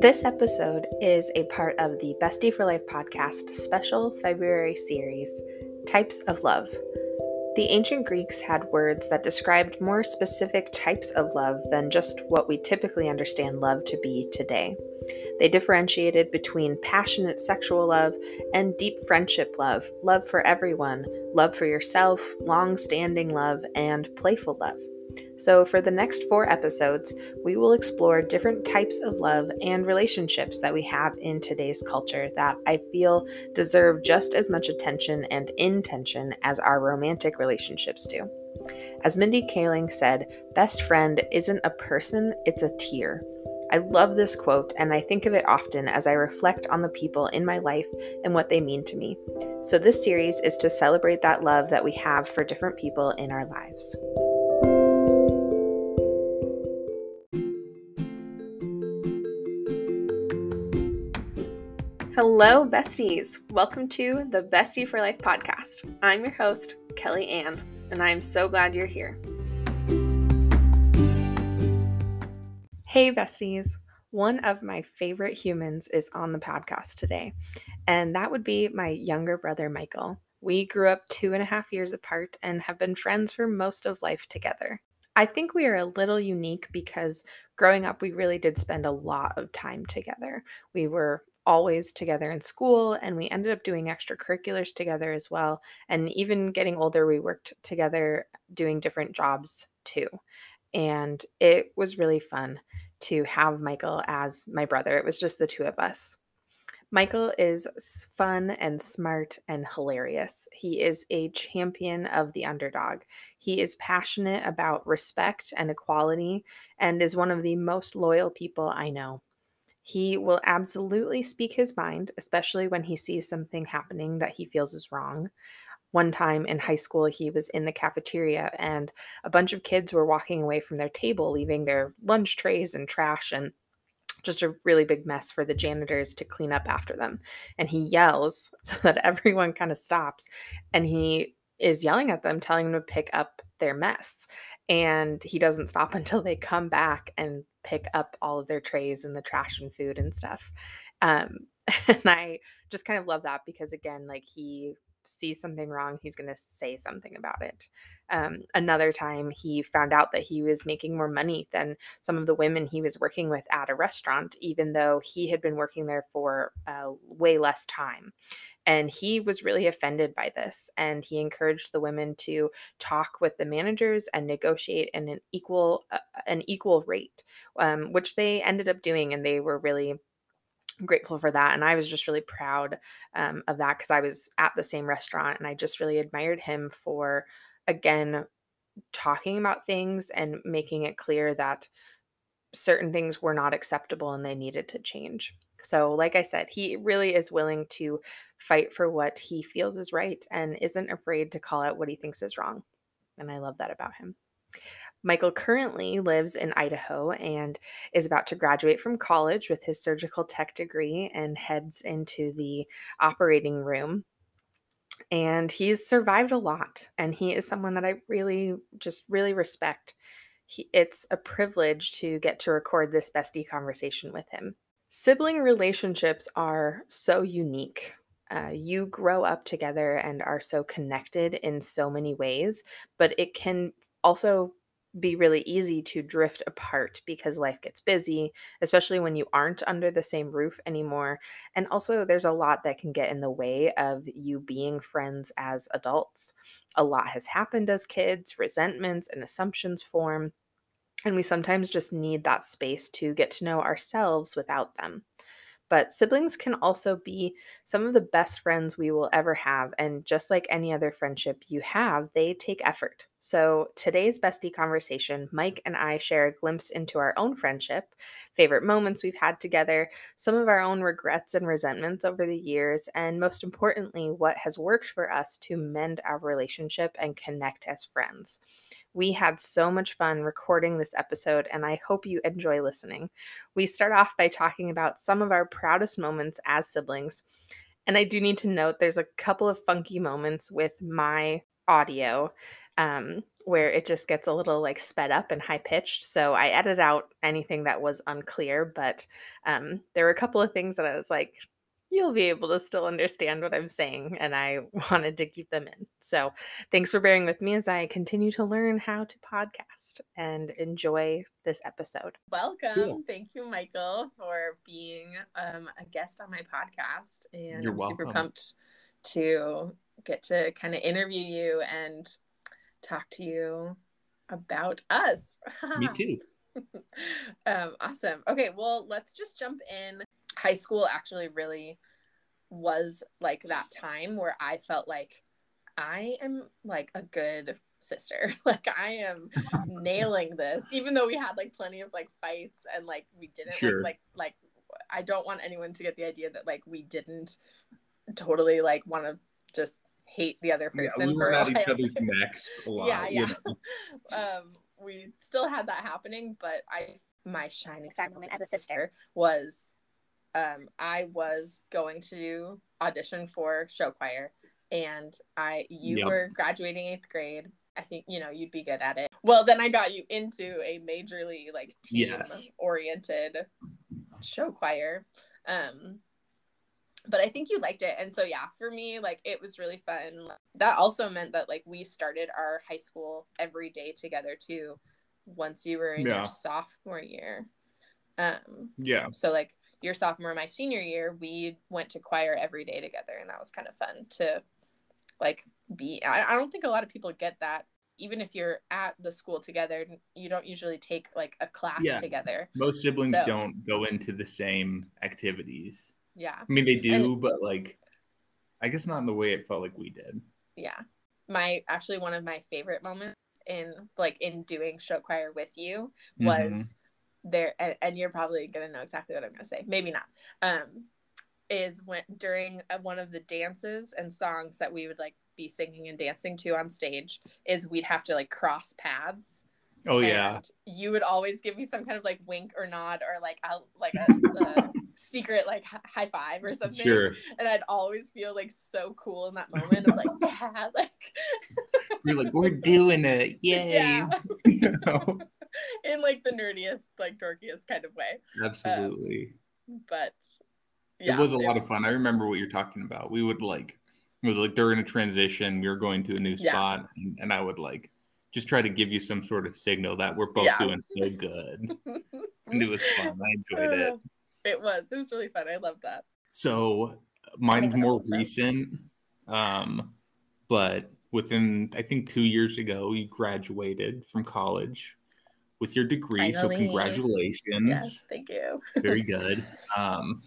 This episode is a part of the Bestie for Life podcast special February series, Types of Love. The ancient Greeks had words that described more specific types of love than just what we typically understand love to be today. They differentiated between passionate sexual love and deep friendship love, love for everyone, love for yourself, long standing love, and playful love. So, for the next four episodes, we will explore different types of love and relationships that we have in today's culture that I feel deserve just as much attention and intention as our romantic relationships do. As Mindy Kaling said, best friend isn't a person, it's a tier. I love this quote, and I think of it often as I reflect on the people in my life and what they mean to me. So, this series is to celebrate that love that we have for different people in our lives. Hello, besties. Welcome to the Bestie for Life podcast. I'm your host, Kelly Ann, and I'm so glad you're here. Hey, besties. One of my favorite humans is on the podcast today, and that would be my younger brother, Michael. We grew up two and a half years apart and have been friends for most of life together. I think we are a little unique because growing up, we really did spend a lot of time together. We were always together in school and we ended up doing extracurriculars together as well and even getting older we worked together doing different jobs too and it was really fun to have Michael as my brother it was just the two of us Michael is fun and smart and hilarious. He is a champion of the underdog. He is passionate about respect and equality and is one of the most loyal people I know. He will absolutely speak his mind, especially when he sees something happening that he feels is wrong. One time in high school, he was in the cafeteria and a bunch of kids were walking away from their table, leaving their lunch trays and trash and just a really big mess for the janitors to clean up after them. And he yells so that everyone kind of stops and he is yelling at them, telling them to pick up their mess. And he doesn't stop until they come back and pick up all of their trays and the trash and food and stuff. Um, and I just kind of love that because, again, like he sees something wrong, he's going to say something about it. Um, another time, he found out that he was making more money than some of the women he was working with at a restaurant, even though he had been working there for uh, way less time. And he was really offended by this. And he encouraged the women to talk with the managers and negotiate an, equal uh, an equal rate, um, which they ended up doing. And they were really grateful for that. And I was just really proud um, of that because I was at the same restaurant and I just really admired him for, again, talking about things and making it clear that certain things were not acceptable and they needed to change. So, like I said, he really is willing to fight for what he feels is right and isn't afraid to call out what he thinks is wrong. And I love that about him. Michael currently lives in Idaho and is about to graduate from college with his surgical tech degree and heads into the operating room. And he's survived a lot, and he is someone that I really just really respect. He, it's a privilege to get to record this bestie conversation with him. Sibling relationships are so unique. Uh, you grow up together and are so connected in so many ways, but it can also be really easy to drift apart because life gets busy, especially when you aren't under the same roof anymore. And also, there's a lot that can get in the way of you being friends as adults. A lot has happened as kids, resentments and assumptions form. And we sometimes just need that space to get to know ourselves without them. But siblings can also be some of the best friends we will ever have. And just like any other friendship you have, they take effort. So, today's bestie conversation, Mike and I share a glimpse into our own friendship, favorite moments we've had together, some of our own regrets and resentments over the years, and most importantly, what has worked for us to mend our relationship and connect as friends. We had so much fun recording this episode, and I hope you enjoy listening. We start off by talking about some of our proudest moments as siblings. And I do need to note there's a couple of funky moments with my audio. um, where it just gets a little like sped up and high pitched. So I edited out anything that was unclear, but um, there were a couple of things that I was like, you'll be able to still understand what I'm saying. And I wanted to keep them in. So thanks for bearing with me as I continue to learn how to podcast and enjoy this episode. Welcome. Cool. Thank you, Michael, for being um, a guest on my podcast. And You're I'm welcome. super pumped to get to kind of interview you and talk to you about us. Me too. um, awesome. Okay, well, let's just jump in. High school actually really was like that time where I felt like I am like a good sister. Like I am nailing this, even though we had like plenty of like fights and like we didn't sure. like like like I don't want anyone to get the idea that like we didn't totally like want to just hate the other person. Yeah, we were at each other's necks a lot. Yeah, yeah. You know? um, we still had that happening, but I my shining star moment as a sister was um, I was going to audition for show choir, and I you yep. were graduating eighth grade. I think you know you'd be good at it. Well, then I got you into a majorly like team yes. oriented show choir. Um, but I think you liked it. And so yeah, for me, like it was really fun. That also meant that like we started our high school every day together too once you were in yeah. your sophomore year. Um yeah. So like your sophomore, my senior year, we went to choir every day together and that was kind of fun to like be I, I don't think a lot of people get that even if you're at the school together, you don't usually take like a class yeah. together. Most siblings so, don't go into the same activities. Yeah. I mean, they do, and, but like, I guess not in the way it felt like we did. Yeah. My actually one of my favorite moments in like in doing show choir with you was mm-hmm. There, and, and, you're probably gonna know exactly what I'm gonna say. Maybe not. Um, is when during one of the dances and songs that we would like be singing and dancing to on stage is we'd have to like cross paths. Oh yeah. You would always give me some kind of like wink or nod or like a like a, a secret like high five or something. Sure. And I'd always feel like so cool in that moment of like, yeah, like you're like, we're doing it. Yay. Yeah. you know? In like the nerdiest, like dorkiest kind of way. Absolutely. Um, but yeah, it was a lot was... of fun. I remember what you're talking about. We would like it was like during a transition, we were going to a new spot, yeah. and, and, I would like just try to give you some sort of signal that we're both yeah. doing so good. and it was fun. I enjoyed it. It was. It was really fun. I love that. So mine's more recent. Um, but within I think two years ago, you graduated from college with your degree. Finally. So congratulations. Yes, thank you. Very good. Um,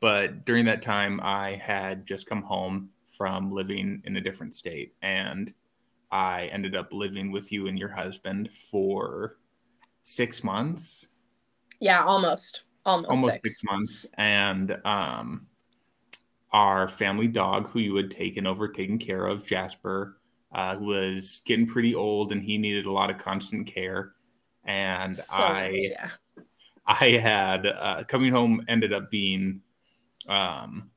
but during that time, I had just come home from living in a different state, and I ended up living with you and your husband for six months. Yeah, almost almost, almost six. six months, and um, our family dog, who you had taken over, taken care of, Jasper, uh, was getting pretty old, and he needed a lot of constant care. And so I, yeah. I had uh, coming home ended up being um,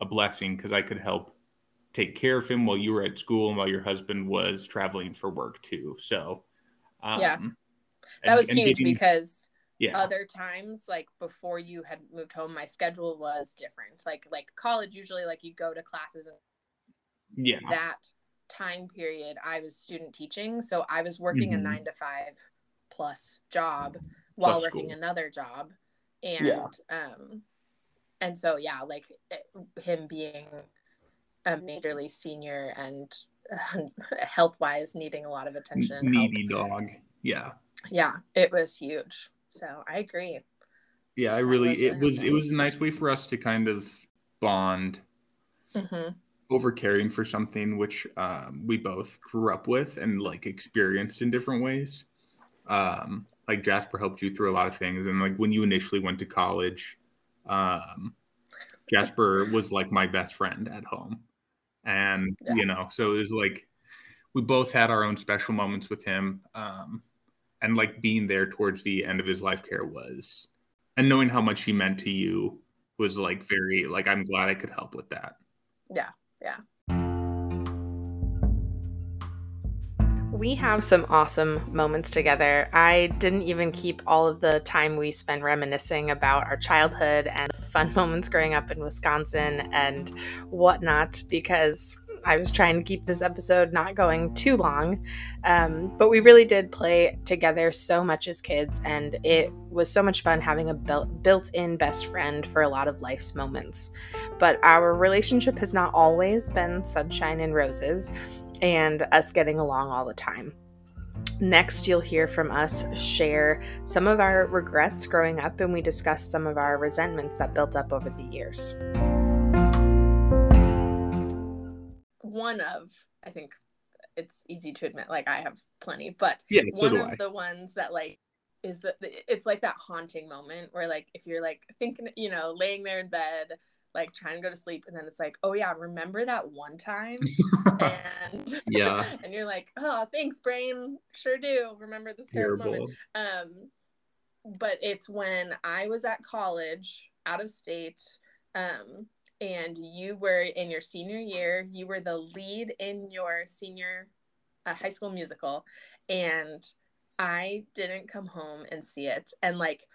a blessing because I could help take care of him while you were at school and while your husband was traveling for work too. So, um, yeah, that and, was huge getting, because yeah other times like before you had moved home my schedule was different like like college usually like you go to classes and yeah that time period i was student teaching so i was working mm-hmm. a nine to five plus job while plus working school. another job and yeah. um and so yeah like it, him being a majorly senior and health wise needing a lot of attention needy dog yeah yeah it was huge so I agree. Yeah, I really was it was it was a nice way for us to kind of bond mm-hmm. over caring for something which um, we both grew up with and like experienced in different ways. Um, like Jasper helped you through a lot of things, and like when you initially went to college, um, Jasper was like my best friend at home, and yeah. you know, so it was like we both had our own special moments with him. Um, and like being there towards the end of his life care was and knowing how much he meant to you was like very like i'm glad i could help with that yeah yeah We have some awesome moments together. I didn't even keep all of the time we spent reminiscing about our childhood and fun moments growing up in Wisconsin and whatnot because I was trying to keep this episode not going too long. Um, but we really did play together so much as kids, and it was so much fun having a built in best friend for a lot of life's moments. But our relationship has not always been sunshine and roses and us getting along all the time. Next, you'll hear from us share some of our regrets growing up, and we discuss some of our resentments that built up over the years. One of, I think it's easy to admit, like I have plenty, but yeah, so one of I. the ones that like is that it's like that haunting moment where like if you're like thinking, you know, laying there in bed like trying to go to sleep and then it's like oh yeah remember that one time? And yeah. and you're like oh thanks brain sure do remember this terrible, terrible. moment. Um but it's when i was at college out of state um and you were in your senior year you were the lead in your senior uh, high school musical and i didn't come home and see it and like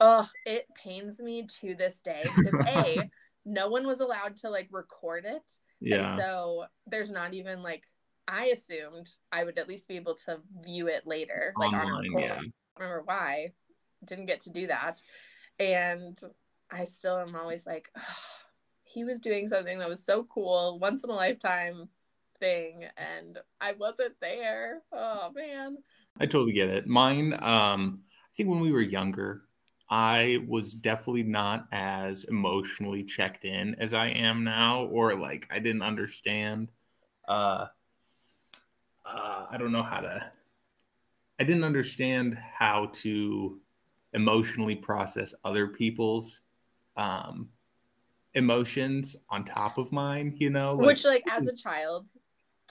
oh it pains me to this day because a no one was allowed to like record it. Yeah. And so there's not even like I assumed I would at least be able to view it later, like Online, on record. Yeah. remember why. Didn't get to do that. And I still am always like, oh, he was doing something that was so cool, once in a lifetime thing, and I wasn't there. Oh man. I totally get it. Mine, um, I think when we were younger, I was definitely not as emotionally checked in as I am now, or like I didn't understand. Uh, uh, I don't know how to. I didn't understand how to emotionally process other people's um, emotions on top of mine. You know, like, which like as a child,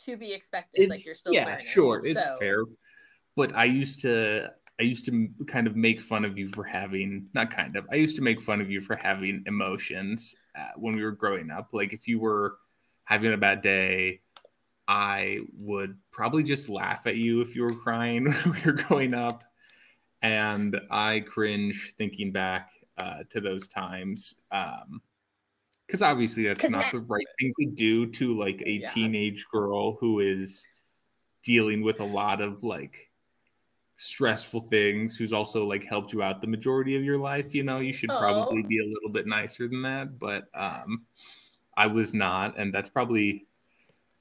to be expected. Like you're still yeah, sure, it's so. fair. But I used to I used to kind of make fun of you for having not kind of I used to make fun of you for having emotions uh, when we were growing up. Like if you were having a bad day, I would probably just laugh at you if you were crying when we were growing up, and I cringe thinking back uh, to those times. Um, because obviously that's not that, the right thing to do to like a yeah. teenage girl who is dealing with a lot of like stressful things who's also like helped you out the majority of your life you know you should probably be a little bit nicer than that but um i was not and that's probably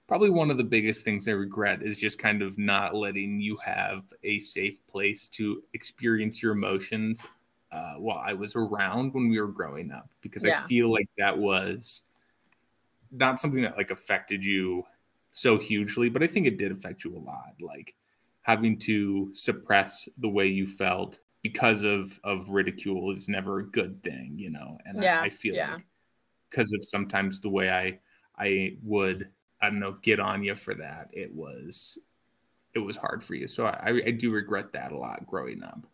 probably one of the biggest things i regret is just kind of not letting you have a safe place to experience your emotions uh, while i was around when we were growing up because yeah. i feel like that was not something that like affected you so hugely but i think it did affect you a lot like having to suppress the way you felt because of of ridicule is never a good thing, you know. And yeah, I, I feel yeah. like because of sometimes the way I I would I don't know get on you for that, it was it was hard for you. So I, I do regret that a lot growing up.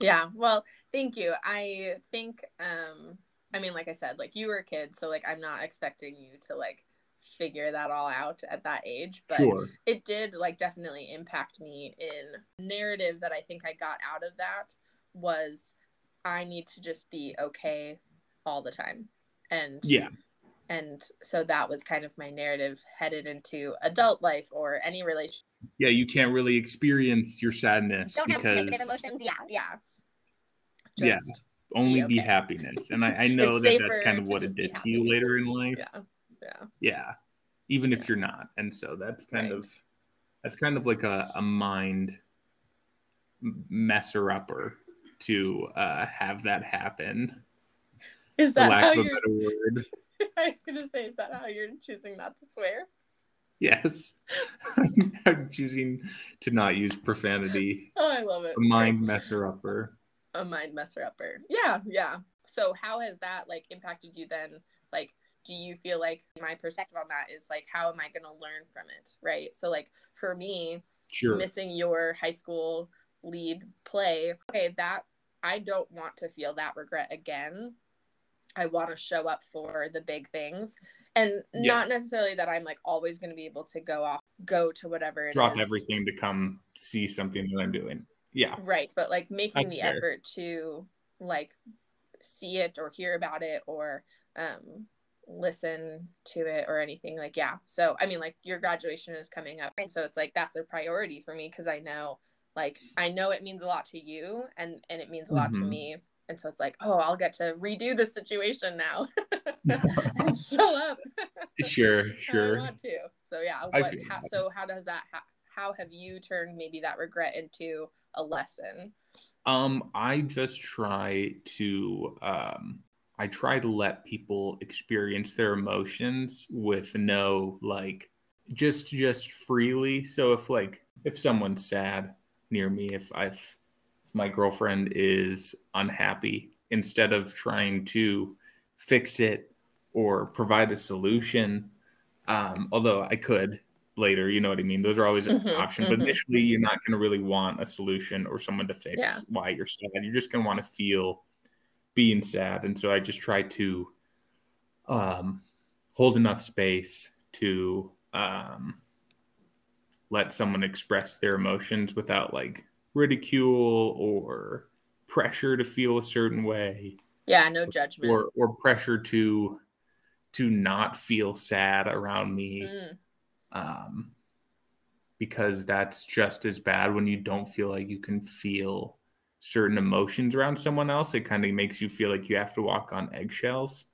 Yeah, well, thank you. I think um I mean like I said, like you were a kid, so like I'm not expecting you to like figure that all out at that age but sure. it did like definitely impact me in narrative that i think i got out of that was i need to just be okay all the time. And yeah. and so that was kind of my narrative headed into adult life or any relation yeah you can't really experience your sadness Don't because have emotions. Yeah. Yeah. Just yeah. Only be, okay. be, happiness. And i, I know that that's kind of what it did to you later in life. Yeah yeah. Yeah. Even if you're not. And so that's kind right. of that's kind of like a, a mind messer upper to uh, have that happen. Is that lack of a better word. I was gonna say is that how you're choosing not to swear? Yes. I'm choosing to not use profanity. Oh i love it. A mind messer upper. A mind messer upper. Yeah yeah. So how has that like impacted you then like do you feel like my perspective on that is like how am i going to learn from it right so like for me sure. missing your high school lead play okay that i don't want to feel that regret again i want to show up for the big things and yeah. not necessarily that i'm like always going to be able to go off go to whatever drop everything to come see something that I'm doing. Yeah. Right. But like making That's the fair. effort to like see it or hear about it or um listen to it or anything like yeah. So i mean like your graduation is coming up and so it's like that's a priority for me because i know like i know it means a lot to you and and it means a lot mm-hmm. to me and so it's like oh i'll get to redo the situation now. And show up. Sure sure. i want to. So yeah what, how, so how does that how, how have you turned maybe that regret into a lesson? Um i just try to um I try to let people experience their emotions with no like just just freely. So if like if someone's sad near me, if I've if my girlfriend is unhappy, instead of trying to fix it or provide a solution, um, although I could later, you know what I mean? Those are always an mm-hmm, option. Mm-hmm. But initially you're not gonna really want a solution or someone to fix yeah. why you're sad. You're just gonna want to feel being sad. And so I just try to um, hold enough space to um, let someone express their emotions without like ridicule or pressure to feel a certain way. Yeah, no judgment. Or or pressure to to not feel sad around me. Mm. Um because that's just as bad when you don't feel like you can feel certain emotions around someone else, it kind of makes you feel like you have to walk on eggshells.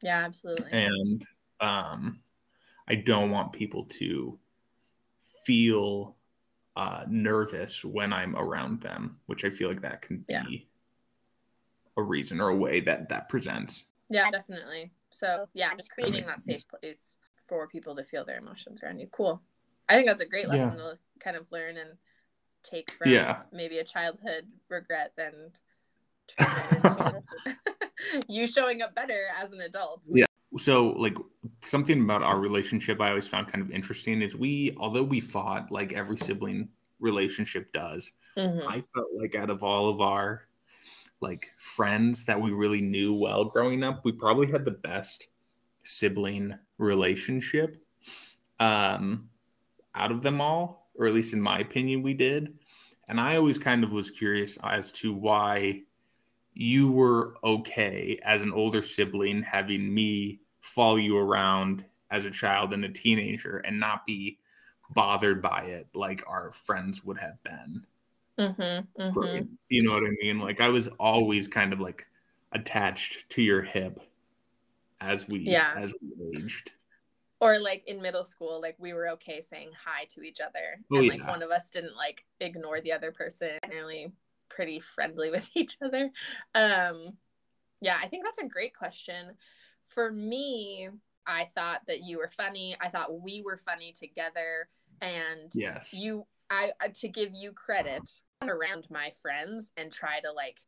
Yeah, absolutely. And um, I don't want people to feel uh, nervous when I'm around them, which I feel like that can be yeah. a reason or a way that that presents. Yeah, definitely. So yeah, just creating that, that safe place for people to feel their emotions around you. Cool. I think that's a great lesson yeah. to kind of learn and take from yeah. maybe a childhood regret than you showing up better as an adult. Yeah. So like something about our relationship I always found kind of interesting is we although we fought like every sibling relationship does, mm-hmm. I felt like out of all of our like friends that we really knew well growing up, we probably had the best sibling relationship um out of them all or at least in my opinion, we did. And I always kind of was curious as to why you were okay as an older sibling having me follow you around as a child and a teenager and not be bothered by it like our friends would have been. Mm-hmm, mm-hmm. You know what I mean? Like I was always kind of like attached to your hip as we yeah. as we aged or like in middle school like we were okay saying hi to each other oh, and like yeah. one of us didn't like ignore the other person generally pretty friendly with each other. Um yeah i think that's a great question. For me i thought that you were funny. I thought we were funny together and yes. you i to give you credit around my friends and try to like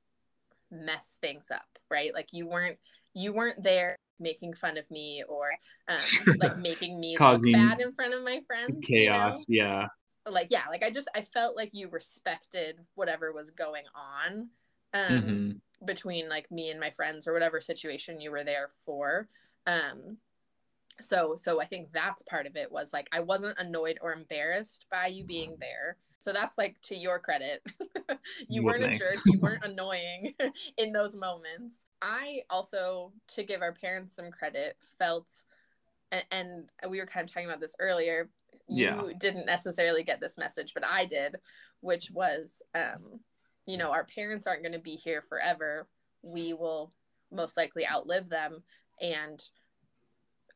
mess things up right? Like you weren't you weren't there making fun of me or um, like making me Causing look bad in front of my friends. Chaos, you know? yeah. Like yeah, like I just I felt like you respected whatever was going on um, mm-hmm. between like me and my friends or whatever situation you were there for. Um, so so I think that's part of it was like I wasn't annoyed or embarrassed by you being there. So that's like to your credit. you well, weren't thanks. a jerk. You weren't annoying in those moments. I also, to give our parents some credit, felt, and, and we were kind of talking about this earlier. You yeah. didn't necessarily get this message, but I did, which was, um, you know, our parents aren't going to be here forever. We will most likely outlive them. And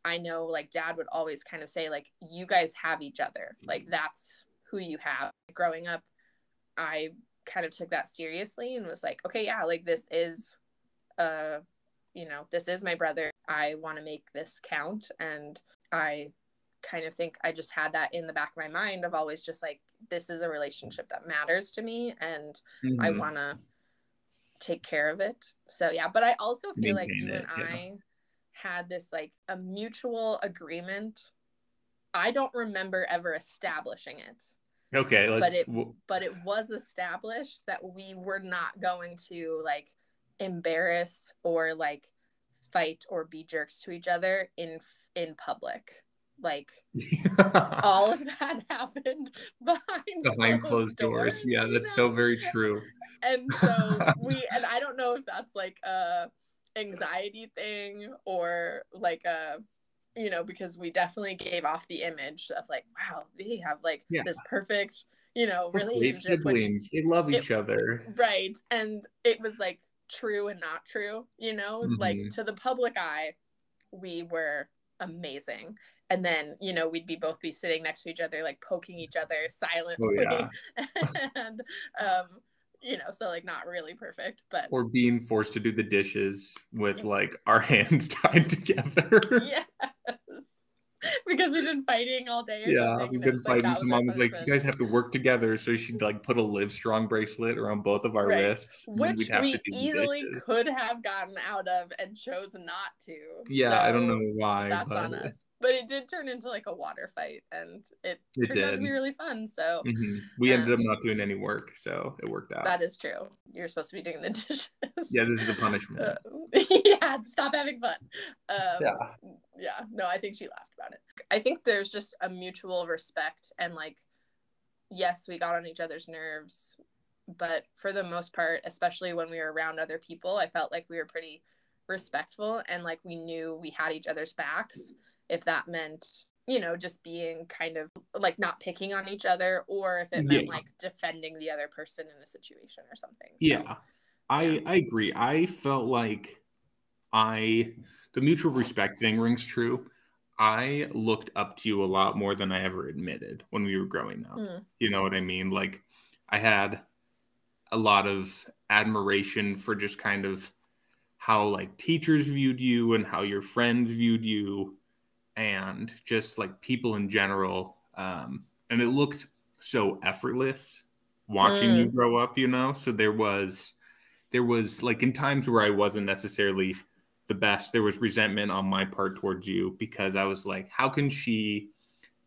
I know, like, dad would always kind of say, like, you guys have each other. Like, that's who you have. Growing up, I kind of took that seriously and was like, okay, yeah, like this is uh you know, this is my brother. I want to make this count and I kind of think I just had that in the back of my mind of always just like this is a relationship that matters to me and mm-hmm. I want to take care of it. So yeah, but I also feel Maintain like you it, and yeah. I had this like a mutual agreement. I don't remember ever establishing it. Okay, but it but it was established that we were not going to like embarrass or like fight or be jerks to each other in in public. like all of that happened behind behind closed, doors. doors. Yeah, that's so very true. And so we and I don't know if that's like a anxiety thing or like a you know because we definitely gave off the image of like wow they have like yeah. this perfect you know really siblings which, they love each it, other right and it was like true and not true you know mm-hmm. like to the public eye we were amazing and then you know we'd be both be sitting next to each other like poking each other silently oh, yeah. and um you know so like not really perfect but or being forced to do the dishes with like our hands tied together yes because we've been fighting all day. yeah, we've been fighting. Like, so mom was like, "You guys have to work together." So she'd like put a Live Strong bracelet around both of our right. wrists, which we easily could have gotten out of and chose not to. Yeah, so I don't know why. That's but... on us but it did turn into like a water fight and it, it turned did. out to be really fun so mm-hmm. we ended um, up not doing any work so it worked out. That is true. You're supposed to be doing the dishes. Yeah this is a punishment. Uh, yeah stop having fun. Um, yeah. yeah no i think she laughed about it. I think there's just a mutual respect and like yes we got on each other's nerves but for the most part especially when we were around other people i felt like we were pretty respectful and like we knew we had each other's backs if that meant you know just being kind of like not picking on each other or if it meant yeah. like defending the other person in a situation or something so, yeah. I yeah. i agree. I felt like i the mutual respect thing rings true. I looked up to you a lot more than i ever admitted when we were growing up. Mm. you know what i mean? Like i had a lot of admiration for just kind of how like teachers viewed you and how your friends viewed you and just like people in general. Um, and it looked so effortless watching mm. you grow up, you know? So there was, there was like in times where I wasn't necessarily the best, there was resentment on my part towards you because I was like, how can she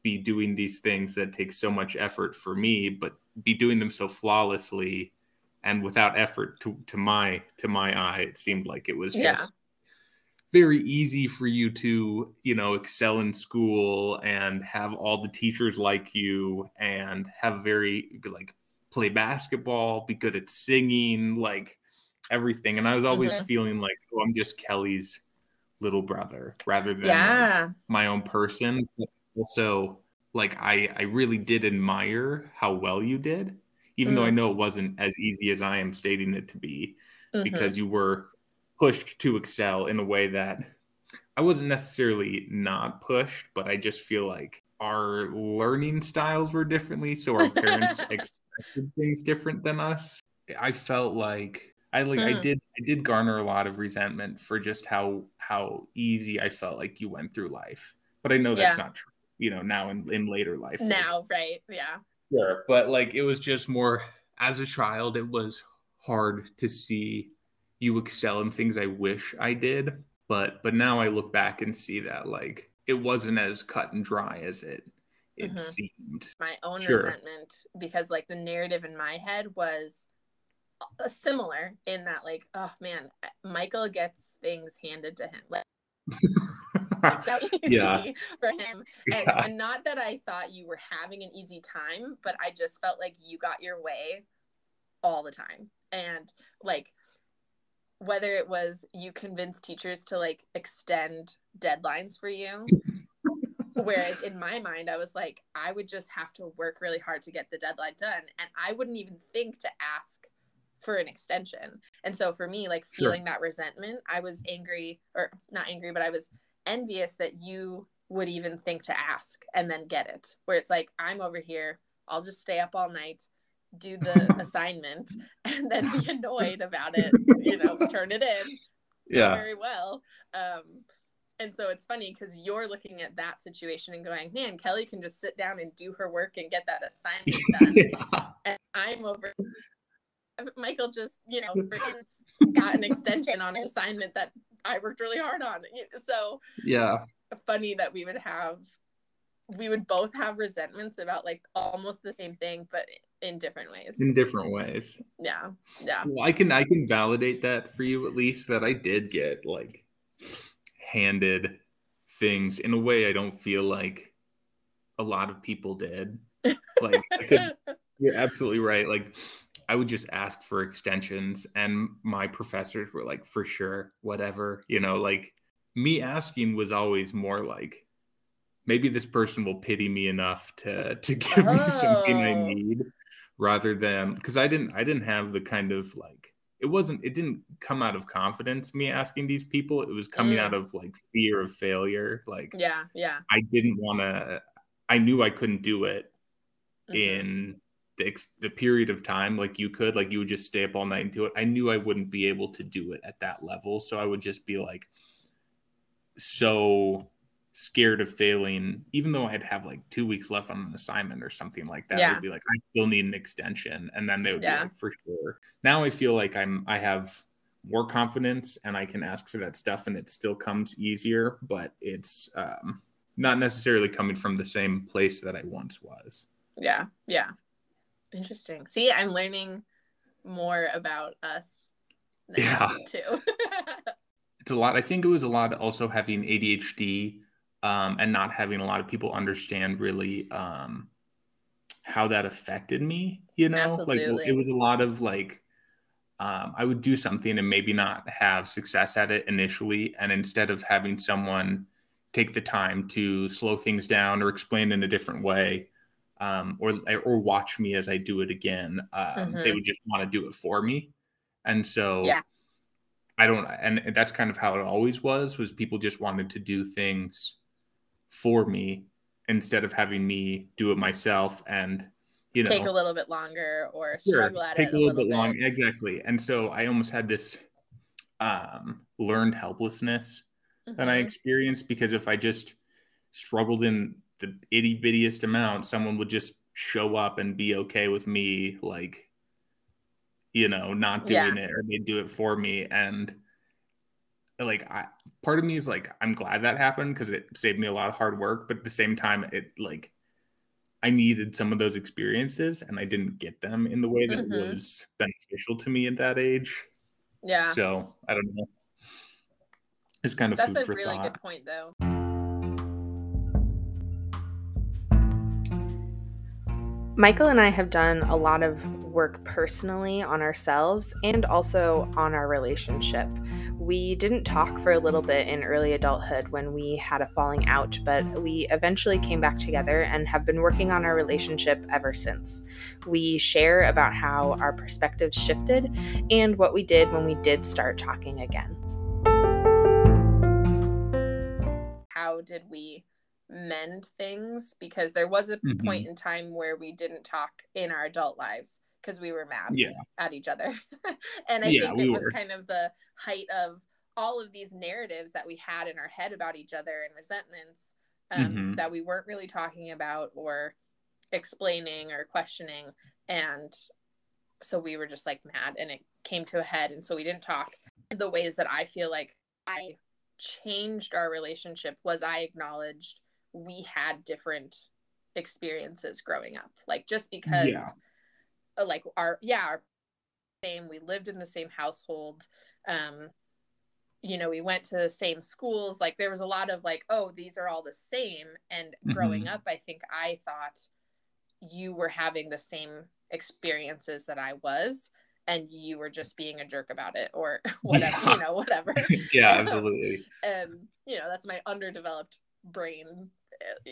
be doing these things that take so much effort for me, but be doing them so flawlessly and without effort to, to my to my eye? It seemed like it was just very easy for you to you know excel in school and have all the teachers like you and have very like play basketball be good at singing like everything and i was always mm-hmm. feeling like oh i'm just kelly's little brother rather than yeah. like, my own person but also like i i really did admire how well you did even mm-hmm. though i mm. know it wasn't as easy as i am stating it to be mm-hmm. because you were pushed to excel in a way that I wasn't necessarily not pushed, but I just feel like our learning styles were differently, so our parents expected things different than us. I felt like I like mm. I hmm. did I did garner a lot of resentment for just how how easy I felt like you went through life. But I know that's yeah. not true, you know, now in, in later life. Now, like, right. Yeah. Sure. But like it was just more as a child, it was hard to see you excel in things I wish I did. But but now I look back and see that like it wasn't as cut and dry as it it mm-hmm. seemed. My own sure. resentment because like the narrative in my head was uh, similar in that like oh man Michael gets things handed to him like so easy yeah. for him and, yeah. and not that I thought you were having an easy time but I just felt like you got your way all the time and like whether it was you convinced teachers to like extend deadlines for you. Whereas in my mind i was like i would just have to work really hard to get the deadline done and i wouldn't even think to ask for an extension. And so for me like feeling sure. that resentment i was angry or not angry but i was envious that you would even think to ask and then get it. Where it's like i'm over here i'll just stay up all night do the assignment and then be annoyed about it you know turn it in yeah. very well. Um and so it's funny because you're looking at that situation and going man kelly can just sit down and do her work and get that assignment done. Yeah. and i'm over michael just you know got an extension on an assignment that i worked really hard on. So yeah. funny that we would have we would both have resentments about like almost the same thing but in different ways in different ways yeah yeah well, i can i can validate that for you at least that i did get like handed things in a way I don't feel like a lot of people did. Like I could you're absolutely right. Like I would just ask for extensions and my professors were like for sure, whatever, you know, like me asking was always more like maybe this person will pity me enough to to give oh. me something I oh. need rather than because I didn't I didn't have the kind of like it wasn't it didn't come out of confidence me asking these people. It was coming mm. out of like fear of failure. Like yeah yeah. I didn't want to I knew I couldn't do it mm-hmm. in the, the period of time like you could like you would just stay up all night and do it. I knew I wouldn't be able to do it at that level. So I would just be like so scared of failing, even though I'd have like two weeks left on an assignment or something like that. Yeah. I'd be like, I still need an extension. And then they would yeah. be like, for sure. Now I feel like I'm I have more confidence and I can ask for that stuff and it still comes easier, but it's um not necessarily coming from the same place that I once was. Yeah. Yeah. Interesting. See, I'm learning more about us yeah. too. it's a lot. I think it was a lot also having ADHD um, and not having a lot of people understand really um, how that affected me. You know, Absolutely. like it was a lot of like um, I would do something and maybe not have success at it initially, and instead of having someone take the time to slow things down or explain in a different way. Um, or or watch me as I do it again. Um, mm-hmm. They would just want to do it for me, and so yeah. I don't. And that's kind of how it always was. Was people just wanted to do things for me instead of having me do it myself and you know take a little bit longer or struggle sure, at take it a little, little bit, longer exactly and so i almost had this um learned helplessness mm-hmm. that i mm-hmm. experienced because if i just struggled in the itty bittiest amount someone would just show up and be okay with me like you know not doing yeah. it or they'd do it for me and like I, part of me is like i'm glad that happened because it saved me a lot of hard work but at the same time it like i needed some of those experiences and i didn't get them in the way that mm-hmm. was beneficial to me at that age yeah so i don't know it's kind of that's a really thought. good point though Michael and I have done a lot of work personally on ourselves and also on our relationship. We didn't talk for a little bit in early adulthood when we had a falling out, but we eventually came back together and have been working on our relationship ever since. We share about how our perspectives shifted and what we did when we did start talking again. How did we mend things because there was a mm-hmm. point in time where we didn't talk in our adult lives because we were mad yeah. at each other. and I yeah, think it we was were. kind of the height of all of these narratives that we had in our head about each other and resentments um, mm-hmm. that we weren't really talking about or explaining or questioning. And so we were just like mad and it came to a head. And so we didn't talk. The ways that I feel like I changed our relationship was I acknowledged we had different experiences growing up like just because yeah. Uh, like our yeah our same we lived in the same household um you know we went to the same schools like there was a lot of like oh these are all the same and mm-hmm. growing up i think i thought you were having the same experiences that i was and you were just being a jerk about it or whatever yeah. you know whatever yeah absolutely um you know that's my underdeveloped brain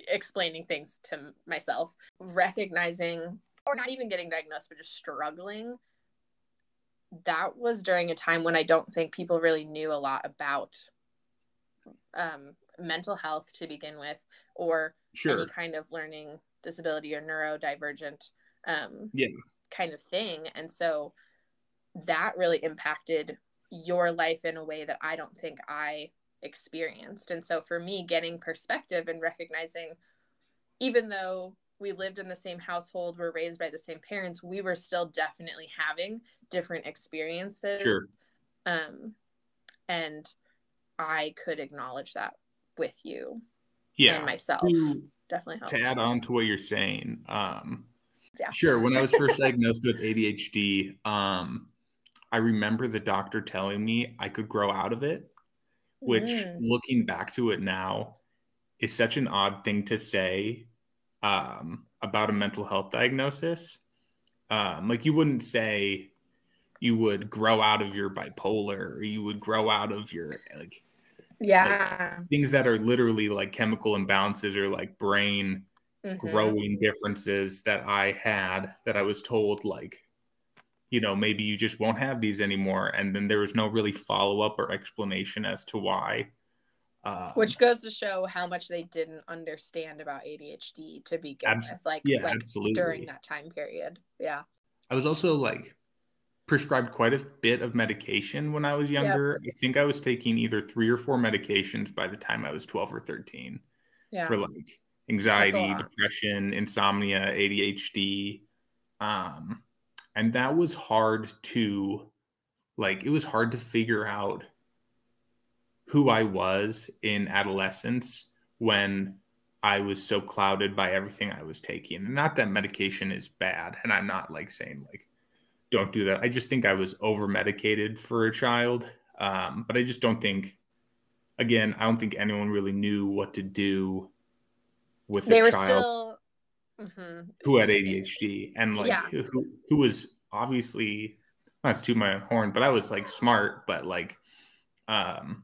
explaining things to myself, recognizing or not even getting diagnosed, but just struggling. That was during a time when I don't think people really knew a lot about um, mental health to begin with, or sure. any kind of learning disability or neurodivergent um, yeah. kind of thing. And so that really impacted your life in a way that I don't think I experienced. And so for me, getting perspective and recognizing, even though we lived in the same household, were raised by the same parents, we were still definitely having different experiences. Sure. Um, and I could acknowledge that with you. Yeah. And myself. To, definitely helped. To add on to what you're saying, um, yeah. Sure. When I was first diagnosed with ADHD, um, I remember the doctor telling me I could grow out of it which mm. looking back to it now is such an odd thing to say um, about a mental health diagnosis. Um, like you wouldn't say you would grow out of your bipolar or you would grow out of your like yeah like, things that are literally like chemical imbalances or like brain mm-hmm. growing differences that I had that I was told like you know maybe you just won't have these anymore and then there was no really follow up or explanation as to why um, Which goes to show how much they didn't understand about ADHD to begin abs- with, like, yeah, like absolutely. during that time period. Yeah. I was also like prescribed quite a bit of medication when I was younger. Yep. I think I was taking either three or four medications by the time I was 12 or 13 yeah. for like anxiety, depression, insomnia, ADHD. Um, and that was hard to like, it was hard to figure out who I was in adolescence when I was so clouded by everything I was taking. And not that medication is bad, and I'm not like saying like don't do that. I just think I was over medicated for a child. Um, but I just don't think again, I don't think anyone really knew what to do with they a child still... mm-hmm. who had ADHD and like yeah. who who was obviously not to my horn, but I was like smart, but like um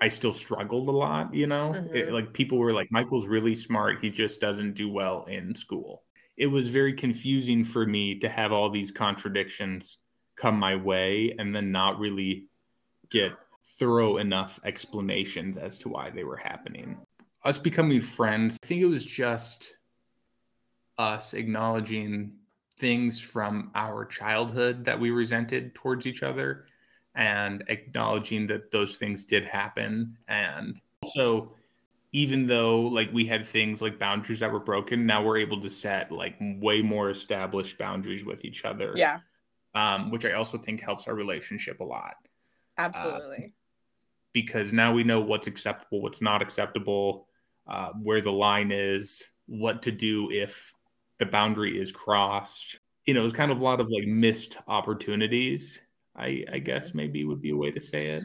I still struggled a lot, you know? Mm-hmm. It, like people were like, Michael's really smart. He just doesn't do well in school. It was very confusing for me to have all these contradictions come my way and then not really get thorough enough explanations as to why they were happening. Us becoming friends, I think it was just us acknowledging things from our childhood that we resented towards each other and acknowledging that those things did happen. And also even though like we had things like boundaries that were broken now we're able to set like way more established boundaries with each other. Yeah. Um, which i also think helps our relationship a lot. Absolutely. Uh, because now we know what's acceptable what's not acceptable uh, where the line is what to do if the boundary is crossed. You know it's kind of a lot of like missed opportunities I, I mm-hmm. guess maybe would be a way to say it.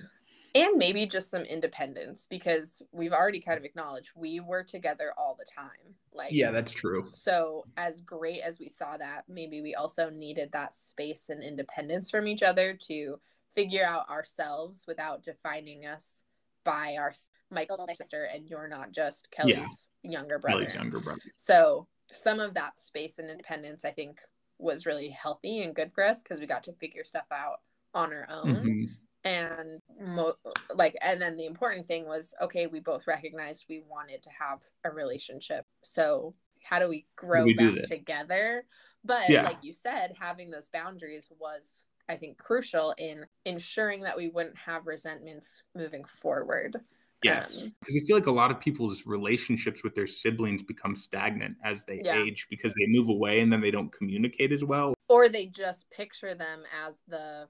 And maybe just some independence because we've already kind of acknowledged we were together all the time. Like Yeah, that's true. So as great as we saw that, maybe we also needed that space and independence from each other to figure out ourselves without defining us by our Michael's older sister and you're not just Kelly's yeah. younger brother. Kelly's younger brother. So some of that space and independence I think was really healthy and good for us because we got to figure stuff out on our own mm-hmm. and mo- like and then the important thing was okay we both recognized we wanted to have a relationship so how do we grow we that together but yeah. like you said having those boundaries was i think crucial in ensuring that we wouldn't have resentments moving forward Yes, because um, I feel like a lot of people's relationships with their siblings become stagnant as they yeah. age because they move away and then they don't communicate as well. Or they just picture them as the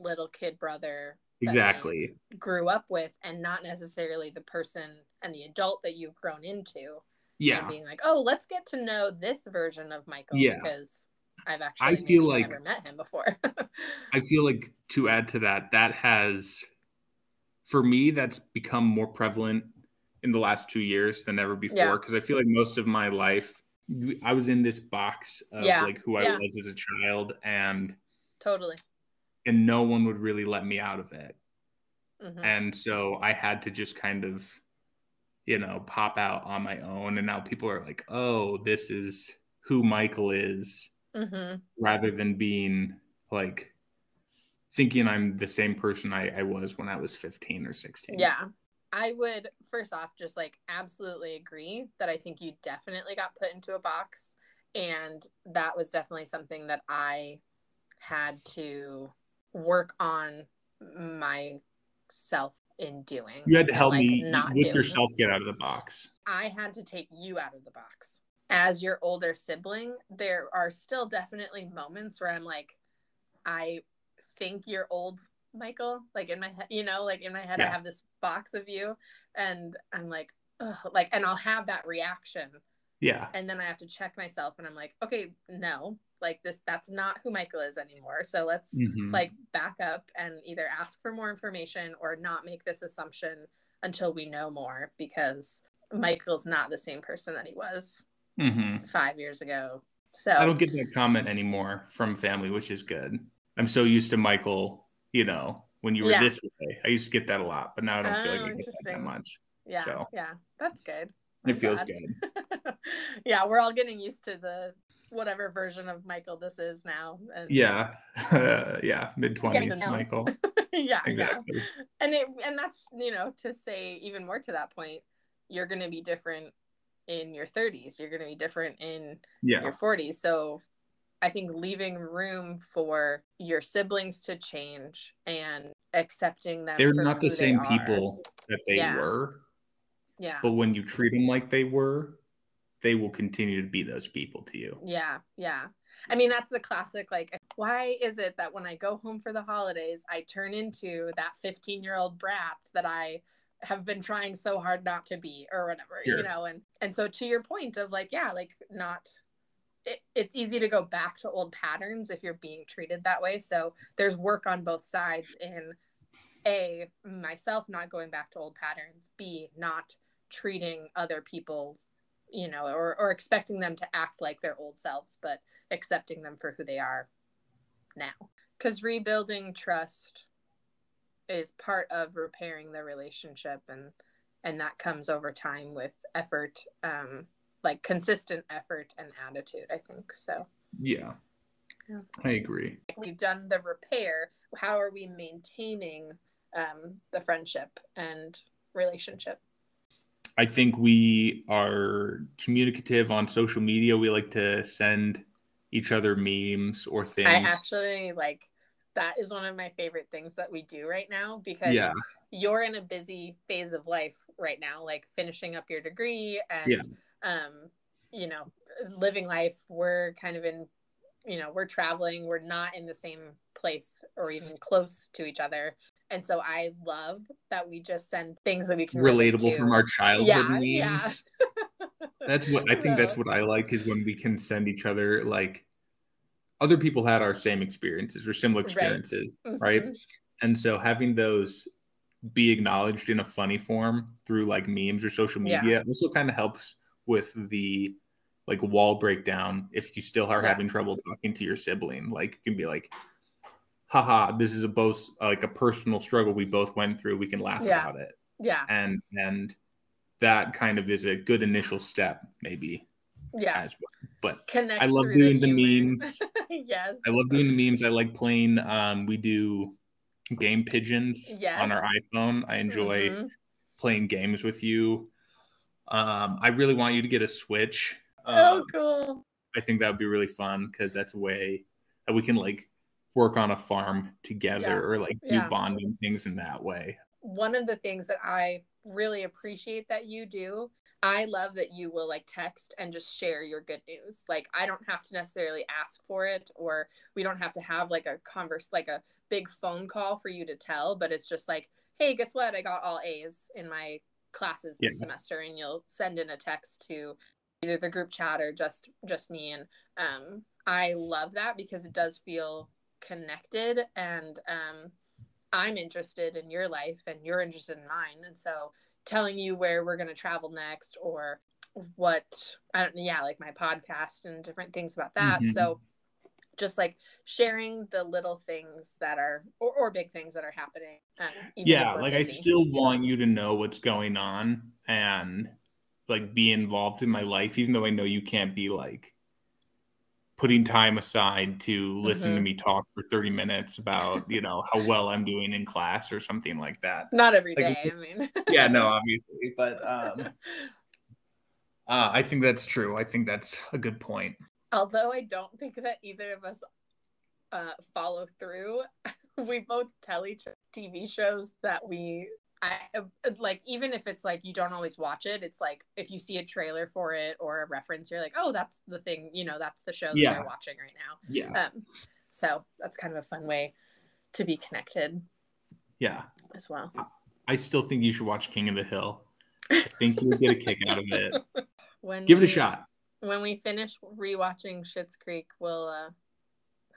little kid brother exactly grew up with and not necessarily the person and the adult that you've grown into yeah being like oh let's get to know this version of michael yeah. because i've actually i feel like never met him before i feel like to add to that that has for me that's become more prevalent in the last two years than ever before because yeah. i feel like most of my life i was in this box of yeah. like who i was as a child and totally and no one would really let me out of it. Mm-hmm. And so I had to just kind of, you know, pop out on my own. And now people are like, oh, this is who Michael is, mm-hmm. rather than being like thinking I'm the same person I, I was when I was 15 or 16. Yeah. I would, first off, just like absolutely agree that I think you definitely got put into a box. And that was definitely something that I had to work on myself in doing. You had to help like, me with yourself get out of the box. I had to take you out of the box. As your older sibling, there are still definitely moments where I'm like, I think you're old, Michael. Like in my head, you know, like in my head, yeah. I have this box of you, and I'm like, Ugh, like, and I'll have that reaction. Yeah. And then I have to check myself, and I'm like, okay, no, like this that's not who michael is anymore so let's mm-hmm. like back up and either ask for more information or not make this assumption until we know more because Michael's not the same person that he was mm-hmm. five years ago. So I don't get that comment anymore from family, which is good. I'm so used to Michael, you know, when you were yeah. this way. I used to get that a lot, but now I don't oh, feel like I get that, that much. Yeah. So yeah, that's good. It feels good. yeah, we're all getting used to the whatever version of Michael this is now. And, yeah, uh, yeah, mid twenties Michael. yeah, exactly. Yeah. And it and that's you know to say even more to that point, you're going to be different in your 30s. You're going to be different in yeah. your 40s. So I think leaving room for your siblings to change and accepting them. They're not the same people that they yeah. were. Yeah. But when you treat them like they were, they will continue to be those people to you. Yeah. Yeah. I mean, that's the classic like, why is it that when I go home for the holidays, I turn into that 15 year old brat that I have been trying so hard not to be or whatever, sure. you know? And, and so to your point of like, yeah, like not, it, it's easy to go back to old patterns if you're being treated that way. So there's work on both sides in a myself not going back to old patterns b not treating other people you know or, or expecting them to act like their old selves but accepting them for who they are now because rebuilding trust is part of repairing the relationship and and that comes over time with effort um like consistent effort and attitude i think so yeah yeah. I agree. We've done the repair. How are we maintaining um, the friendship and relationship. I think we are communicative on social media. We like to send each other memes or things. I actually like that is one of my favorite things that we do right now because yeah. you're in a busy phase of life right now, like finishing up your degree and yeah. um, you know, living life. We're kind of in, you know, we're traveling. We're not in the same place or even close to each other. And so I love that we just send things that we can relatable from our childhood yeah, memes. Yeah. that's what I think. So. That's what I like is when we can send each other like other people had our same experiences or similar experiences, right? Mm-hmm. right? And so having those be acknowledged in a funny form through like memes or social media yeah. also kind of helps with the like wall breakdown if you still are yeah. having trouble talking to your sibling like you can be like haha, this is a both like a personal struggle we both went through. We can laugh yeah. about it. Yeah. And and that kind of is a good initial step, maybe. Yeah. As well. But Connect I love doing the, the memes. yes. I love doing the memes. I like playing. Um, we do game pigeons yes. on our iPhone. I enjoy mm-hmm. playing games with you. Um, I really want you to get a Switch. Oh, um, oh, cool. I think that would be really fun because that's a way that we can like work on a farm together yeah. or like do yeah. bonding things in that way. One of the things that I really appreciate that you do, I love that you will like text and just share your good news. Like I don't have to necessarily ask for it or we don't have to have like a converse like a big phone call for you to tell, but it's just like, "Hey, guess what? I got all A's in my classes this yeah. semester." And you'll send in a text to either the group chat or just just me and um I love that because it does feel connected and um, I'm interested in your life and you're interested in mine. And so telling you where we're going to travel next or what I don't know, yeah, like my podcast and different things about that. Mm-hmm. So just like sharing the little things that are or, or big things that are happening. Um, yeah, like busy. I still want you to know what's going on and like be involved in my life, even though I know you can't be like putting time aside to listen mm-hmm. to me talk for 30 minutes about you know how well i'm doing in class or something like that not every like, day. i mean yeah no obviously but um uh, i think that's true i think that's a good point although i don't think that either of us uh, follow through we both tell each tv shows that we I like even if it's like you don't always watch it, it's like if you see a trailer for it or a reference, you're like, oh, that's the thing, you know, that's the show that yeah. they're watching right now. Yeah. Um, so that's kind of a fun way to be connected. Yeah. As well. I still think you should watch King of the Hill. I think you'll get a kick out of it. When give we, it a shot. When we finish rewatching Schitt's Creek, we'll uh,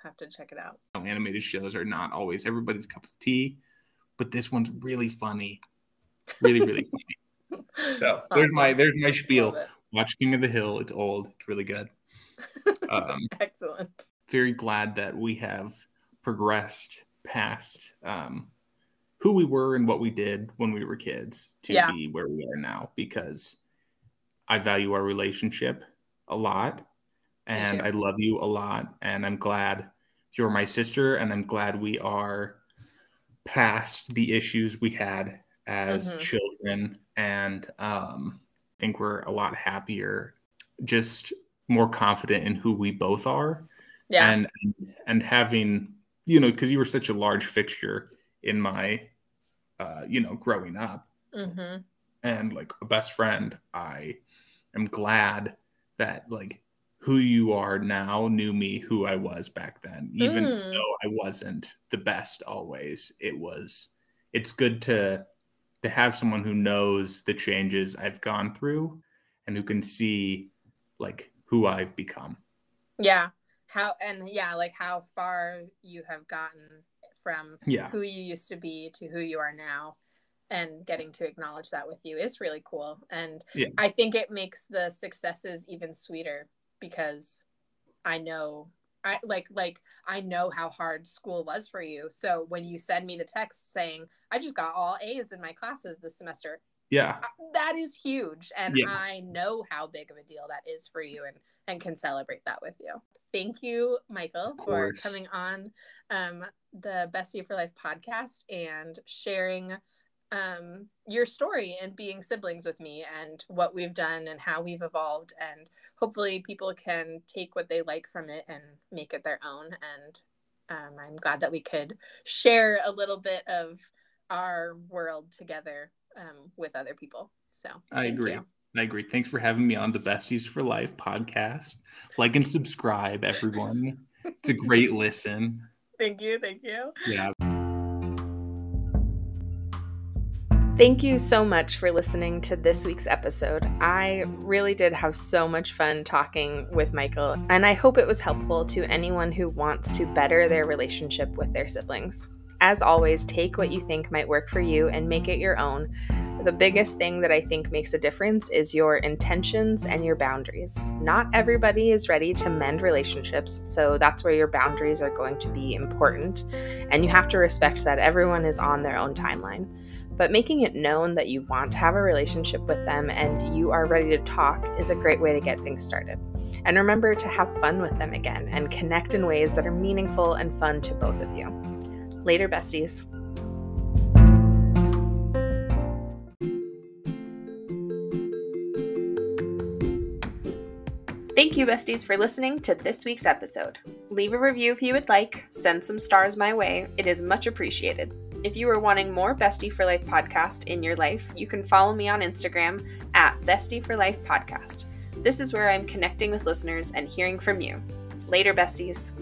have to check it out. Animated shows are not always everybody's cup of tea but this one's really funny. Really, really funny. So awesome. there's my there's my spiel. Watch King of the Hill. It's old. It's really good. Um, Excellent. Very glad that we have progressed past um, who we were and what we did when we were kids to yeah. be where we are now because I value our relationship a lot and I love you a lot and I'm glad you're my sister and I'm glad we are past the issues we had as mm-hmm. children and um, I think we're a lot happier just more confident in who we both are yeah and and having you know because you were such a large fixture in my uh, you know, growing up. Mm-hmm. And like a best friend, I am glad that like who you are now knew me who I was back then, even mm. though I wasn't the best always. It was, it's good to to have someone who knows the changes I've gone through and who can see like who I've become. Yeah. How and yeah, like how far you have gotten from yeah. who you used to be to who you are now and getting to acknowledge that with you is really cool and yeah. i think it makes the successes even sweeter because i know i like like i know how hard school was for you. So when you send me the text saying i just got all a's in my classes this semester yeah. That is huge. And yeah. i know how big of a deal that is for you and and can celebrate that with you. Thank you michael for coming on um, the bestie for life podcast and sharing um, your story and being siblings with me and what we've done and how we've evolved and hopefully people can take what they like from it and make it their own and um, i'm glad that we could share a little bit of our world together um, with other people. So I agree. You. I agree. Thanks for having me on the Besties for Life podcast. Like and subscribe, everyone. it's a great listen. Thank you. Thank you. Yeah. Thank you so much for listening to this week's episode. I really did have so much fun talking with Michael, and I hope it was helpful to anyone who wants to better their relationship with their siblings. As always, take what you think might work for you and make it your own. The biggest thing that I think makes a difference is your intentions and your boundaries. Not everybody is ready to mend relationships, so that's where your boundaries are going to be important. And you have to respect that everyone is on their own timeline. But making it known that you want to have a relationship with them and you are ready to talk is a great way to get things started. And remember to have fun with them again and connect in ways that are meaningful and fun to both of you. Later, besties. Thank you, besties, for listening to this week's episode. Leave a review if you would like, send some stars my way, it is much appreciated. If you are wanting more Bestie for Life podcast in your life, you can follow me on Instagram at Bestie for Life Podcast. This is where I'm connecting with listeners and hearing from you. Later, besties.